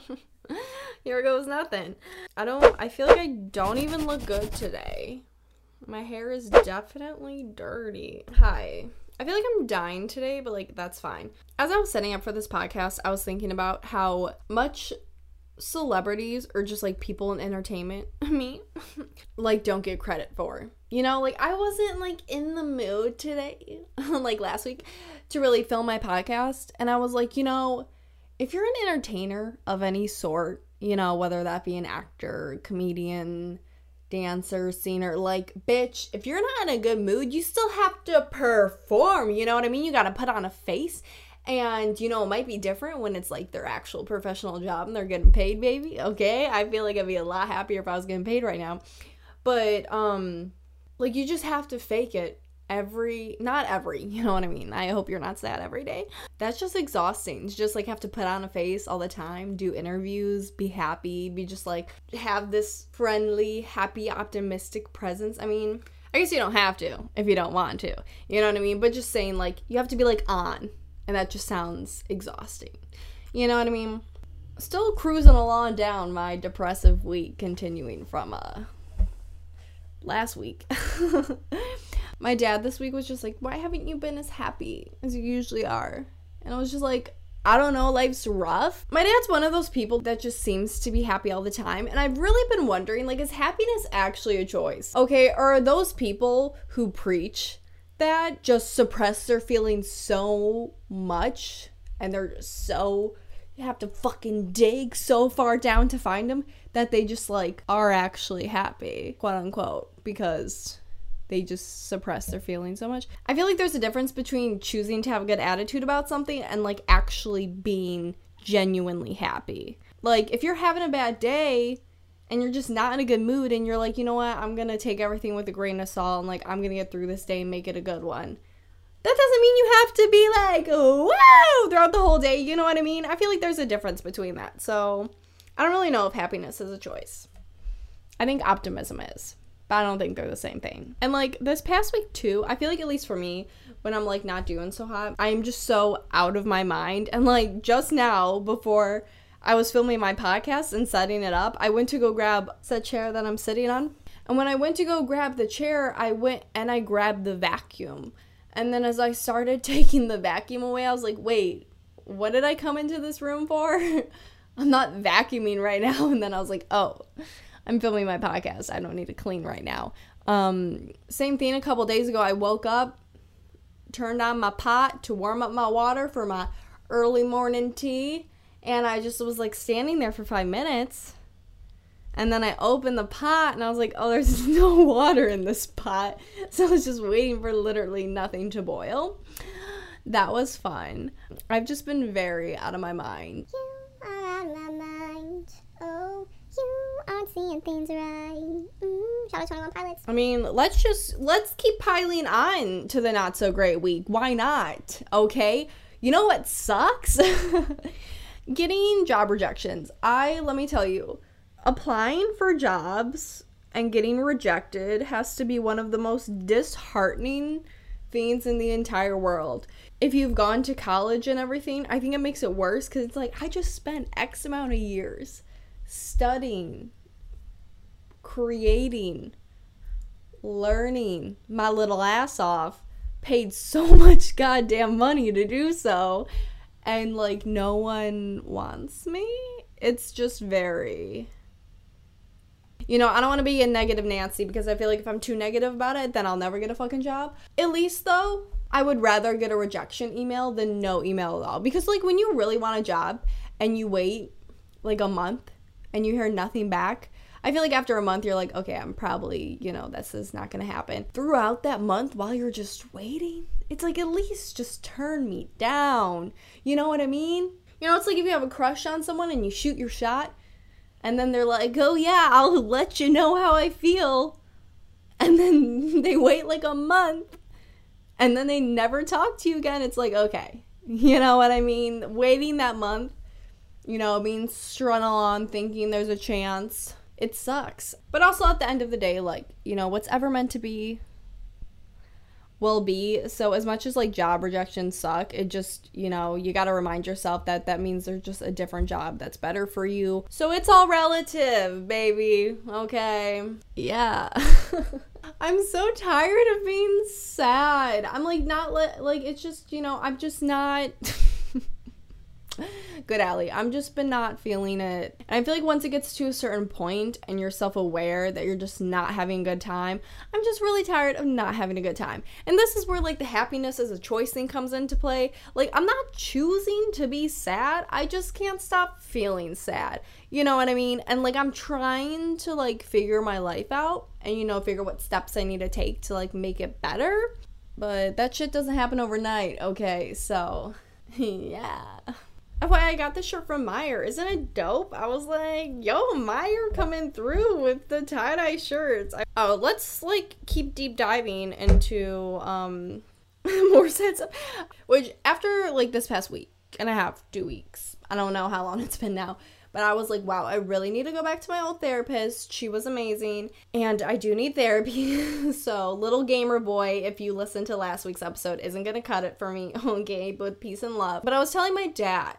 Here goes nothing. I don't, I feel like I don't even look good today. My hair is definitely dirty. Hi. I feel like I'm dying today, but like that's fine. As I was setting up for this podcast, I was thinking about how much celebrities or just like people in entertainment, me, like don't get credit for. You know, like I wasn't like in the mood today, like last week, to really film my podcast. And I was like, you know, if you're an entertainer of any sort, you know, whether that be an actor, comedian, dancer, singer, like, bitch, if you're not in a good mood, you still have to perform. You know what I mean? You got to put on a face. And, you know, it might be different when it's like their actual professional job and they're getting paid, baby. Okay. I feel like I'd be a lot happier if I was getting paid right now. But, um, like, you just have to fake it every not every you know what i mean? I hope you're not sad every day. That's just exhausting to just like have to put on a face all the time do interviews be happy be just like have this friendly happy optimistic presence. I mean i guess you don't have to if you don't want to you know what i mean? But just saying like you have to be like on and that just sounds exhausting you know what i mean? Still cruising along down my depressive week continuing from uh last week my dad this week was just like, Why haven't you been as happy as you usually are? And I was just like, I don't know, life's rough. My dad's one of those people that just seems to be happy all the time. And I've really been wondering, like, is happiness actually a choice? Okay, or are those people who preach that just suppress their feelings so much and they're just so you have to fucking dig so far down to find them that they just like are actually happy, quote unquote, because they just suppress their feelings so much. I feel like there's a difference between choosing to have a good attitude about something and like actually being genuinely happy. Like if you're having a bad day and you're just not in a good mood and you're like, you know what, I'm gonna take everything with a grain of salt and like I'm gonna get through this day and make it a good one. That doesn't mean you have to be like, wow, throughout the whole day. You know what I mean? I feel like there's a difference between that. So I don't really know if happiness is a choice. I think optimism is but I don't think they're the same thing. And like this past week too, I feel like at least for me, when I'm like not doing so hot, I'm just so out of my mind. And like just now before I was filming my podcast and setting it up, I went to go grab said chair that I'm sitting on. And when I went to go grab the chair, I went and I grabbed the vacuum. And then as I started taking the vacuum away, I was like, wait, what did I come into this room for? I'm not vacuuming right now. And then I was like, oh, I'm filming my podcast. I don't need to clean right now. Um, same thing a couple days ago. I woke up, turned on my pot to warm up my water for my early morning tea, and I just was like standing there for five minutes. And then I opened the pot and I was like, oh, there's no water in this pot. So I was just waiting for literally nothing to boil. That was fun. I've just been very out of my mind. You are out of my mind. Oh things right. Mm, shout out 21 Pilots. I mean, let's just let's keep piling on to the not so great week. Why not? Okay. You know what sucks? Getting job rejections. I let me tell you, applying for jobs and getting rejected has to be one of the most disheartening things in the entire world. If you've gone to college and everything, I think it makes it worse because it's like I just spent X amount of years studying, creating, learning my little ass off, paid so much goddamn money to do so, and like no one wants me. It's just very. You know, I don't want to be a negative Nancy because I feel like if I'm too negative about it, then I'll never get a fucking job. At least though, I would rather get a rejection email than no email at all. Because like when you really want a job and you wait like a month and you hear nothing back, I feel like after a month, you're like, okay, I'm probably, you know, this is not gonna happen. Throughout that month, while you're just waiting, it's like, at least just turn me down. You know what I mean? You know, it's like if you have a crush on someone and you shoot your shot, and then they're like, oh yeah, I'll let you know how I feel. And then they wait like a month, and then they never talk to you again. It's like, okay, you know what I mean? Waiting that month you know, being strung along thinking there's a chance. It sucks. But also at the end of the day, like, you know, what's ever meant to be will be. So as much as like job rejections suck, it just, you know, you got to remind yourself that that means there's just a different job that's better for you. So it's all relative, baby. Okay. Yeah. I'm so tired of being sad. I'm like not li- like it's just, you know, I'm just not Good, Allie. I'm just been not feeling it. And I feel like once it gets to a certain point and you're self aware that you're just not having a good time, I'm just really tired of not having a good time. And this is where like the happiness as a choice thing comes into play. Like, I'm not choosing to be sad, I just can't stop feeling sad. You know what I mean? And like, I'm trying to like figure my life out and, you know, figure what steps I need to take to like make it better. But that shit doesn't happen overnight, okay? So, yeah. Why I got this shirt from Meijer. Isn't it dope? I was like, yo, Meijer coming through with the tie-dye shirts. I- oh, let's like keep deep diving into um more sets which after like this past week and a half, two weeks. I don't know how long it's been now. But I was like, wow, I really need to go back to my old therapist. She was amazing. And I do need therapy. so, little gamer boy, if you listen to last week's episode, isn't going to cut it for me. Okay, with peace and love. But I was telling my dad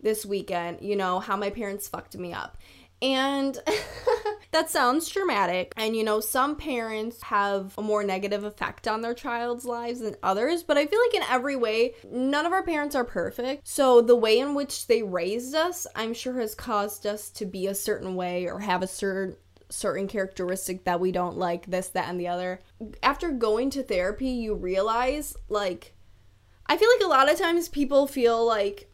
this weekend, you know, how my parents fucked me up. And that sounds dramatic. And you know, some parents have a more negative effect on their child's lives than others, but I feel like in every way, none of our parents are perfect. So the way in which they raised us, I'm sure has caused us to be a certain way or have a certain certain characteristic that we don't like this that and the other after going to therapy you realize like i feel like a lot of times people feel like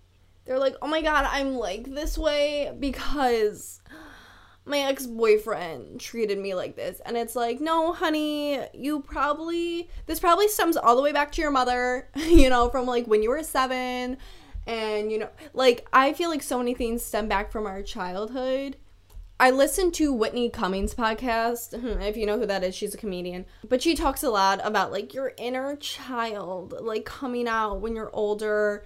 they're like, oh my god, I'm like this way because my ex boyfriend treated me like this. And it's like, no, honey, you probably, this probably stems all the way back to your mother, you know, from like when you were seven. And, you know, like, I feel like so many things stem back from our childhood. I listened to Whitney Cummings' podcast. If you know who that is, she's a comedian. But she talks a lot about like your inner child, like coming out when you're older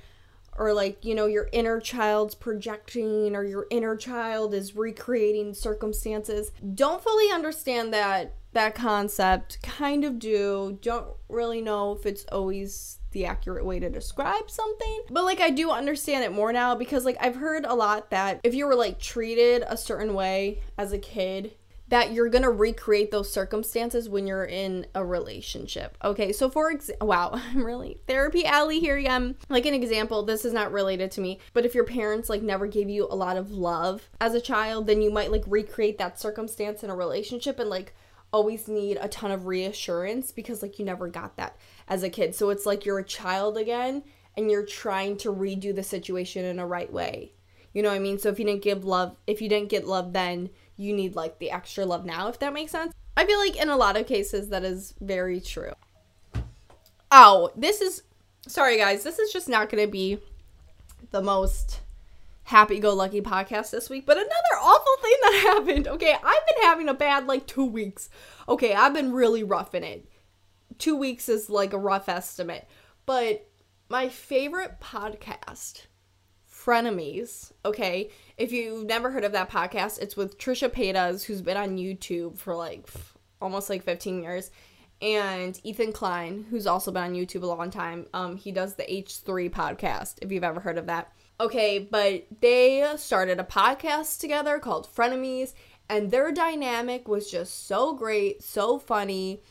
or like you know your inner child's projecting or your inner child is recreating circumstances. Don't fully understand that that concept. Kind of do. Don't really know if it's always the accurate way to describe something. But like i do understand it more now because like i've heard a lot that if you were like treated a certain way as a kid that you're gonna recreate those circumstances when you're in a relationship. Okay, so for example, wow, I'm really therapy alley here again. Like an example, this is not related to me, but if your parents like never gave you a lot of love as a child, then you might like recreate that circumstance in a relationship and like always need a ton of reassurance because like you never got that as a kid. So it's like you're a child again and you're trying to redo the situation in a right way. You know what I mean? So if you didn't give love, if you didn't get love then, you need like the extra love now, if that makes sense. I feel like in a lot of cases that is very true. Oh, this is sorry guys, this is just not gonna be the most happy go lucky podcast this week, but another awful thing that happened. Okay, I've been having a bad like two weeks. Okay, I've been really rough in it. Two weeks is like a rough estimate. But my favorite podcast Frenemies. Okay. If you've never heard of that podcast, it's with Trisha Paytas, who's been on YouTube for like almost like 15 years, and Ethan Klein, who's also been on YouTube a long time. Um, he does the H3 podcast, if you've ever heard of that. Okay, but they started a podcast together called Frenemies, and their dynamic was just so great, so funny,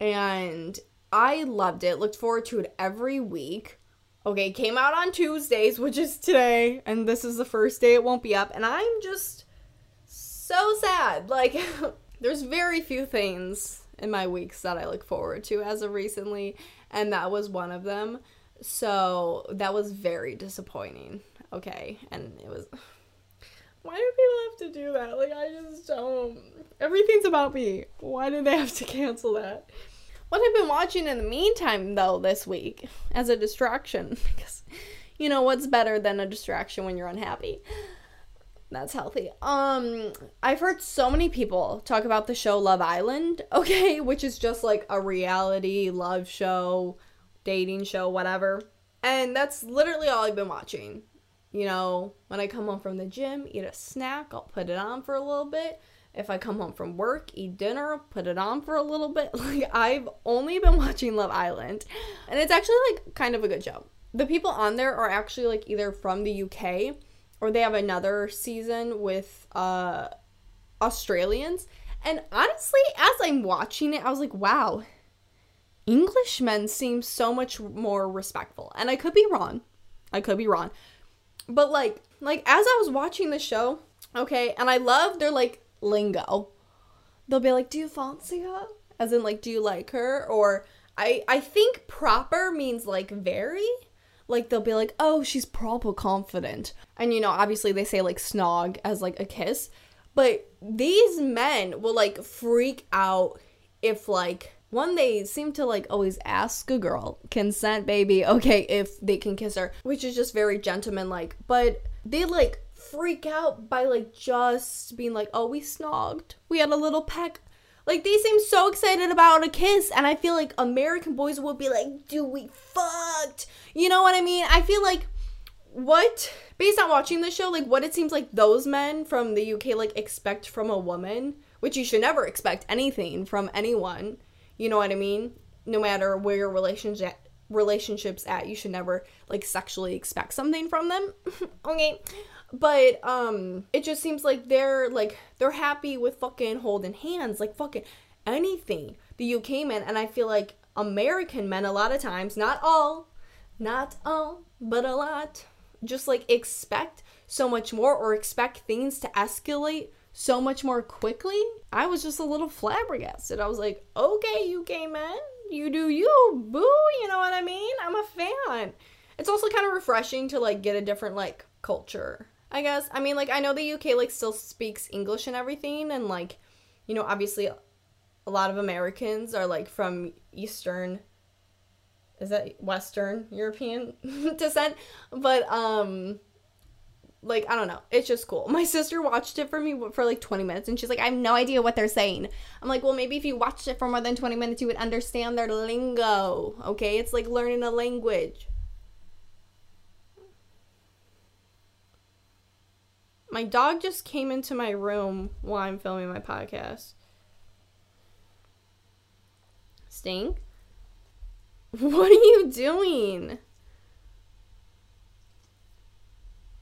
and I loved it. Looked forward to it every week. Okay, came out on Tuesdays, which is today, and this is the first day it won't be up, and I'm just so sad. Like, there's very few things in my weeks that I look forward to as of recently, and that was one of them. So that was very disappointing. Okay, and it was. Why do people have to do that? Like, I just don't. Everything's about me. Why do they have to cancel that? What I've been watching in the meantime, though, this week as a distraction, because you know what's better than a distraction when you're unhappy? That's healthy. Um, I've heard so many people talk about the show Love Island, okay, which is just like a reality love show, dating show, whatever. And that's literally all I've been watching. You know, when I come home from the gym, eat a snack, I'll put it on for a little bit, if I come home from work, eat dinner, put it on for a little bit. Like I've only been watching Love Island, and it's actually like kind of a good show. The people on there are actually like either from the UK or they have another season with uh Australians. And honestly, as I'm watching it, I was like, wow, Englishmen seem so much more respectful. And I could be wrong. I could be wrong. But like like as I was watching the show, okay, and I love their like lingo. They'll be like, "Do you fancy her?" As in like, "Do you like her?" or I I think proper means like very. Like they'll be like, "Oh, she's proper confident." And you know, obviously they say like snog as like a kiss, but these men will like freak out if like one they seem to like always ask a girl consent baby okay if they can kiss her which is just very gentleman like but they like freak out by like just being like oh we snogged we had a little peck like they seem so excited about a kiss and i feel like american boys would be like do we fucked you know what i mean i feel like what based on watching the show like what it seems like those men from the uk like expect from a woman which you should never expect anything from anyone you know what I mean? No matter where your relationship relationships at, you should never like sexually expect something from them. okay. But um it just seems like they're like they're happy with fucking holding hands, like fucking anything. The UK men and I feel like American men a lot of times, not all, not all, but a lot, just like expect so much more or expect things to escalate so much more quickly, I was just a little flabbergasted. I was like, okay, UK men, you do you, boo, you know what I mean? I'm a fan. It's also kind of refreshing to like get a different like culture, I guess. I mean, like I know the UK like still speaks English and everything and like, you know, obviously a lot of Americans are like from Eastern is that Western European descent, but um like I don't know. It's just cool. My sister watched it for me for like 20 minutes and she's like, I have no idea what they're saying. I'm like, well, maybe if you watched it for more than 20 minutes, you would understand their lingo. Okay? It's like learning a language. My dog just came into my room while I'm filming my podcast. Stink? What are you doing?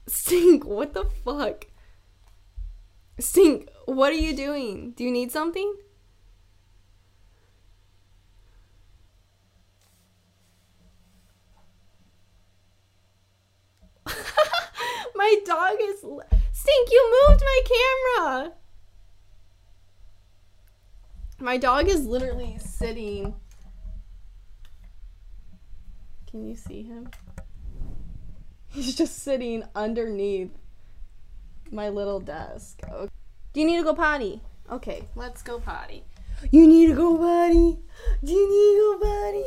Stink, what the fuck? Stink, what are you doing? Do you need something? my dog is. Stink, you moved my camera! My dog is literally sitting. Can you see him? He's just sitting underneath my little desk. Okay. Do you need to go potty? Okay, let's go potty. You need to go potty. Do you need to go potty?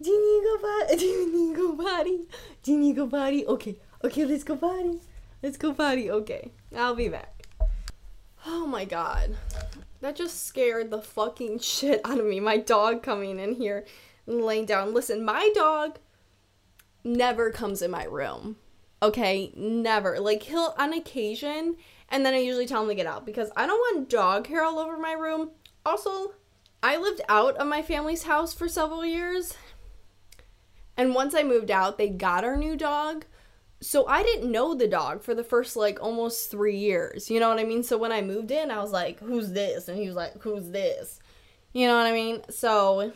Do you need to go potty? Do you need to go potty? Do you need to go potty? Okay, okay, let's go potty. Let's go potty. Okay, I'll be back. Oh my god. That just scared the fucking shit out of me. My dog coming in here and laying down. Listen, my dog never comes in my room. Okay, never. Like he'll on occasion, and then I usually tell him to get out because I don't want dog hair all over my room. Also, I lived out of my family's house for several years. And once I moved out, they got our new dog. So I didn't know the dog for the first like almost 3 years. You know what I mean? So when I moved in, I was like, "Who's this?" And he was like, "Who's this?" You know what I mean? So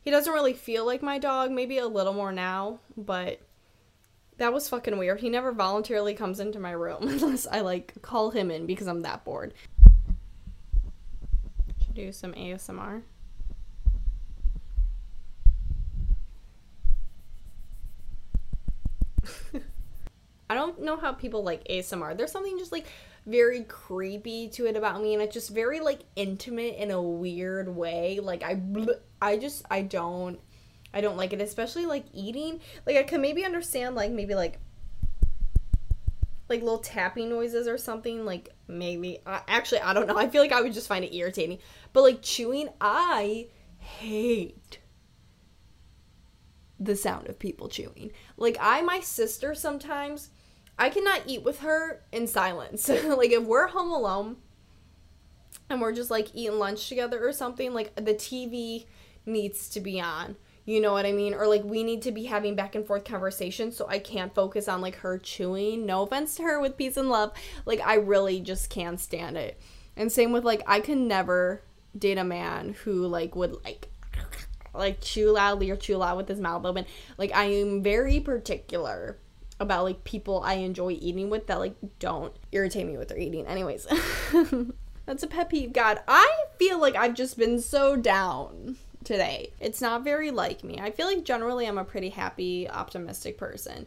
he doesn't really feel like my dog, maybe a little more now, but that was fucking weird. He never voluntarily comes into my room unless I like call him in because I'm that bored. Should do some ASMR. I don't know how people like ASMR. There's something just like very creepy to it about me and it's just very like intimate in a weird way. Like i i just i don't i don't like it especially like eating. Like i can maybe understand like maybe like like little tapping noises or something like maybe I, actually i don't know. I feel like i would just find it irritating. But like chewing i hate the sound of people chewing like i my sister sometimes I cannot eat with her in silence. like if we're home alone and we're just like eating lunch together or something, like the TV needs to be on. You know what I mean? Or like we need to be having back and forth conversations so I can't focus on like her chewing. No offense to her with peace and love. Like I really just can't stand it. And same with like I can never date a man who like would like like chew loudly or chew loud with his mouth open. Like I am very particular about like people I enjoy eating with that like don't irritate me with their eating. Anyways. That's a pet peeve. God, I feel like I've just been so down today. It's not very like me. I feel like generally I'm a pretty happy, optimistic person.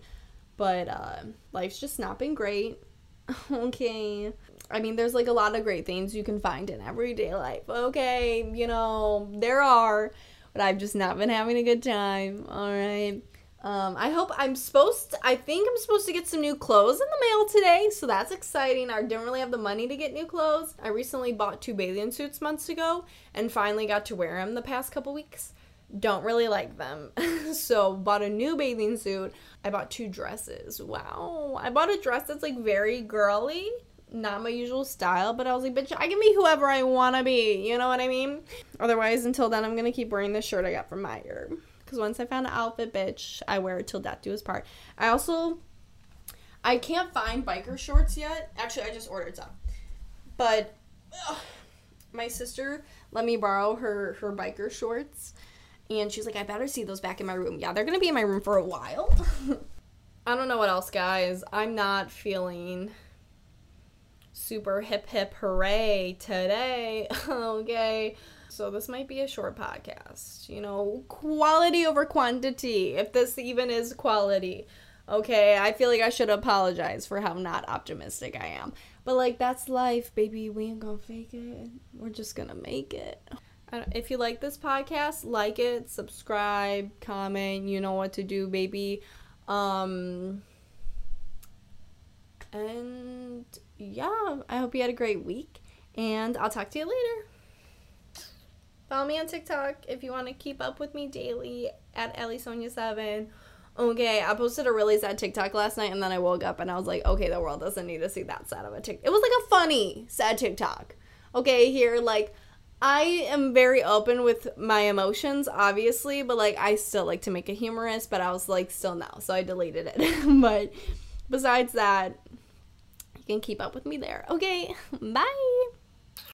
But uh, life's just not been great. okay. I mean, there's like a lot of great things you can find in everyday life. Okay, you know, there are, but I've just not been having a good time. All right. Um, I hope I'm supposed to, I think I'm supposed to get some new clothes in the mail today, so that's exciting. I didn't really have the money to get new clothes. I recently bought two bathing suits months ago and finally got to wear them the past couple weeks. Don't really like them. so, bought a new bathing suit. I bought two dresses. Wow. I bought a dress that's like very girly not my usual style, but I was like, bitch, I can be whoever I want to be. You know what I mean? Otherwise, until then, I'm going to keep wearing this shirt I got from Meijer. Because once I found an outfit, bitch, I wear it till death do us part. I also, I can't find biker shorts yet. Actually, I just ordered some. But ugh, my sister let me borrow her her biker shorts, and she's like, I better see those back in my room. Yeah, they're gonna be in my room for a while. I don't know what else, guys. I'm not feeling super hip hip hooray today. okay. So this might be a short podcast. You know, quality over quantity, if this even is quality. Okay, I feel like I should apologize for how not optimistic I am. But like that's life, baby. We ain't gonna fake it. We're just gonna make it. If you like this podcast, like it, subscribe, comment, you know what to do, baby. Um and yeah, I hope you had a great week and I'll talk to you later. Follow me on TikTok if you want to keep up with me daily at EllieSonia7. Okay, I posted a really sad TikTok last night and then I woke up and I was like, okay, the world doesn't need to see that sad of a TikTok. It was like a funny, sad TikTok. Okay, here, like, I am very open with my emotions, obviously, but like, I still like to make it humorous, but I was like, still no, so I deleted it. but besides that, you can keep up with me there. Okay, bye.